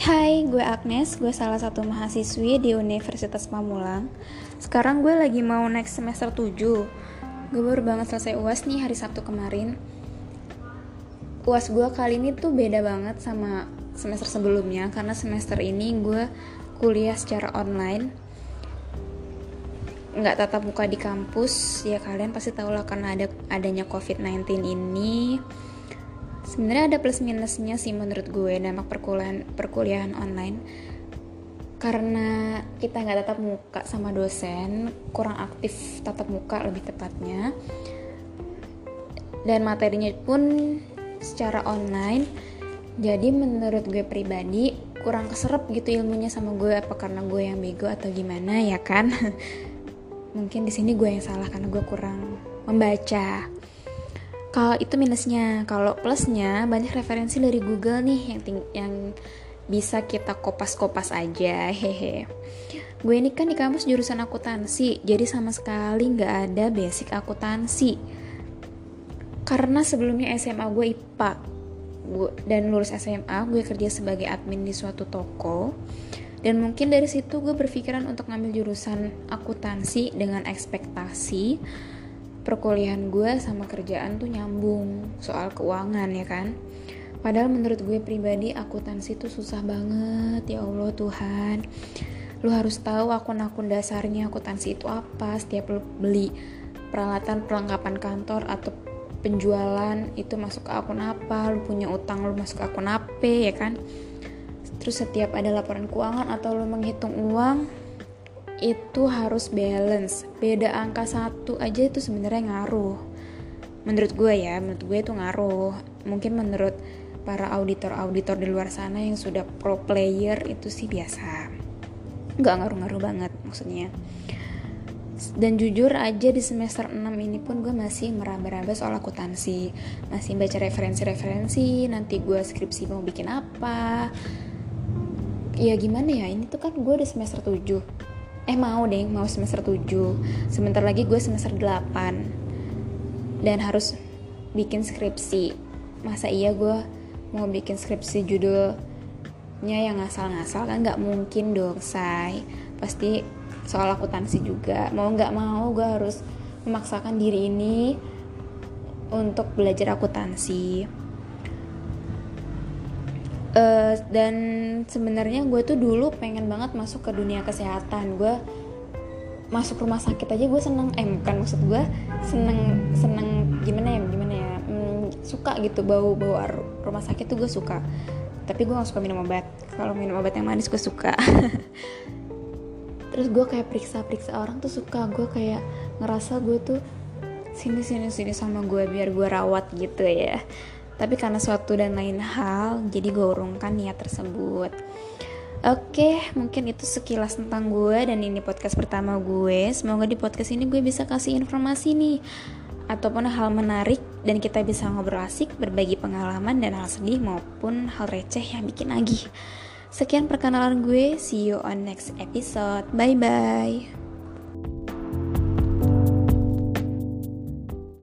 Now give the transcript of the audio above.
Hai, gue Agnes, gue salah satu mahasiswi di Universitas Pamulang Sekarang gue lagi mau naik semester 7 Gue baru banget selesai UAS nih hari Sabtu kemarin. UAS gue kali ini tuh beda banget sama semester sebelumnya Karena semester ini gue kuliah secara online. Nggak tatap muka di kampus Ya kalian pasti tahu lah karena ada adanya COVID-19 ini sebenarnya ada plus minusnya sih menurut gue dampak perkuliahan perkuliahan online. Karena kita nggak tatap muka sama dosen kurang aktif tatap muka lebih tepatnya. Dan materinya pun secara online jadi menurut gue pribadi kurang keserap gitu ilmunya sama gue apa karena gue yang bego atau gimana ya kan? Mungkin di sini gue yang salah karena gue kurang membaca kalau itu minusnya. Kalau plusnya banyak referensi dari Google nih yang yang bisa kita kopas-kopas aja hehe. Gue ini kan di kampus jurusan akuntansi jadi sama sekali nggak ada basic akuntansi. Karena sebelumnya SMA gue IPA dan lulus SMA gue kerja sebagai admin di suatu toko. Dan mungkin dari situ gue berpikiran untuk ngambil jurusan akuntansi dengan ekspektasi perkuliahan gue sama kerjaan tuh nyambung soal keuangan ya kan? Padahal menurut gue pribadi akuntansi tuh susah banget. Ya Allah Tuhan. Lu harus tahu akun-akun dasarnya akuntansi itu apa. Setiap lu beli peralatan perlengkapan kantor atau penjualan itu masuk ke akun apa? Lu punya utang lu masuk ke akun apa ya kan? Terus setiap ada laporan keuangan atau lu menghitung uang itu harus balance. Beda angka satu aja itu sebenarnya ngaruh. Menurut gue ya menurut gue itu ngaruh. Mungkin menurut para auditor-auditor di luar sana yang sudah pro player itu sih biasa. Nggak ngaruh-ngaruh banget maksudnya. Dan jujur aja di semester 6 ini pun gue masih meraba-raba soal akuntansi. Masih baca referensi-referensi nanti gue skripsi mau bikin apa. Ya gimana ya ini tuh kan gue udah semester 7 eh mau deh mau semester 7 sebentar lagi gue semester 8 dan harus bikin skripsi. Masa iya gue mau bikin skripsi judulnya yang ngasal-ngasal? Kan nggak mungkin dong say. Pasti soal akuntansi juga. Mau nggak mau gue harus memaksakan diri ini untuk belajar akuntansi uh, dan sebenarnya gue tuh dulu pengen banget masuk ke dunia kesehatan. Gue masuk rumah sakit aja gue seneng. Eh bukan maksud gue seneng seneng gimana ya gimana ya hmm, suka gitu bau bau rumah sakit tuh gue suka. Tapi gue gak suka minum obat. Kalau minum obat yang manis gue suka. Terus gue kayak periksa periksa orang tuh suka. Gue kayak ngerasa gue tuh sini sini sini sama gue biar gue rawat gitu ya tapi karena suatu dan lain hal jadi gue urungkan niat tersebut Oke, mungkin itu sekilas tentang gue dan ini podcast pertama gue. Semoga di podcast ini gue bisa kasih informasi nih ataupun hal menarik dan kita bisa ngobrol asik, berbagi pengalaman dan hal sedih maupun hal receh yang bikin lagi. Sekian perkenalan gue, see you on next episode. Bye bye.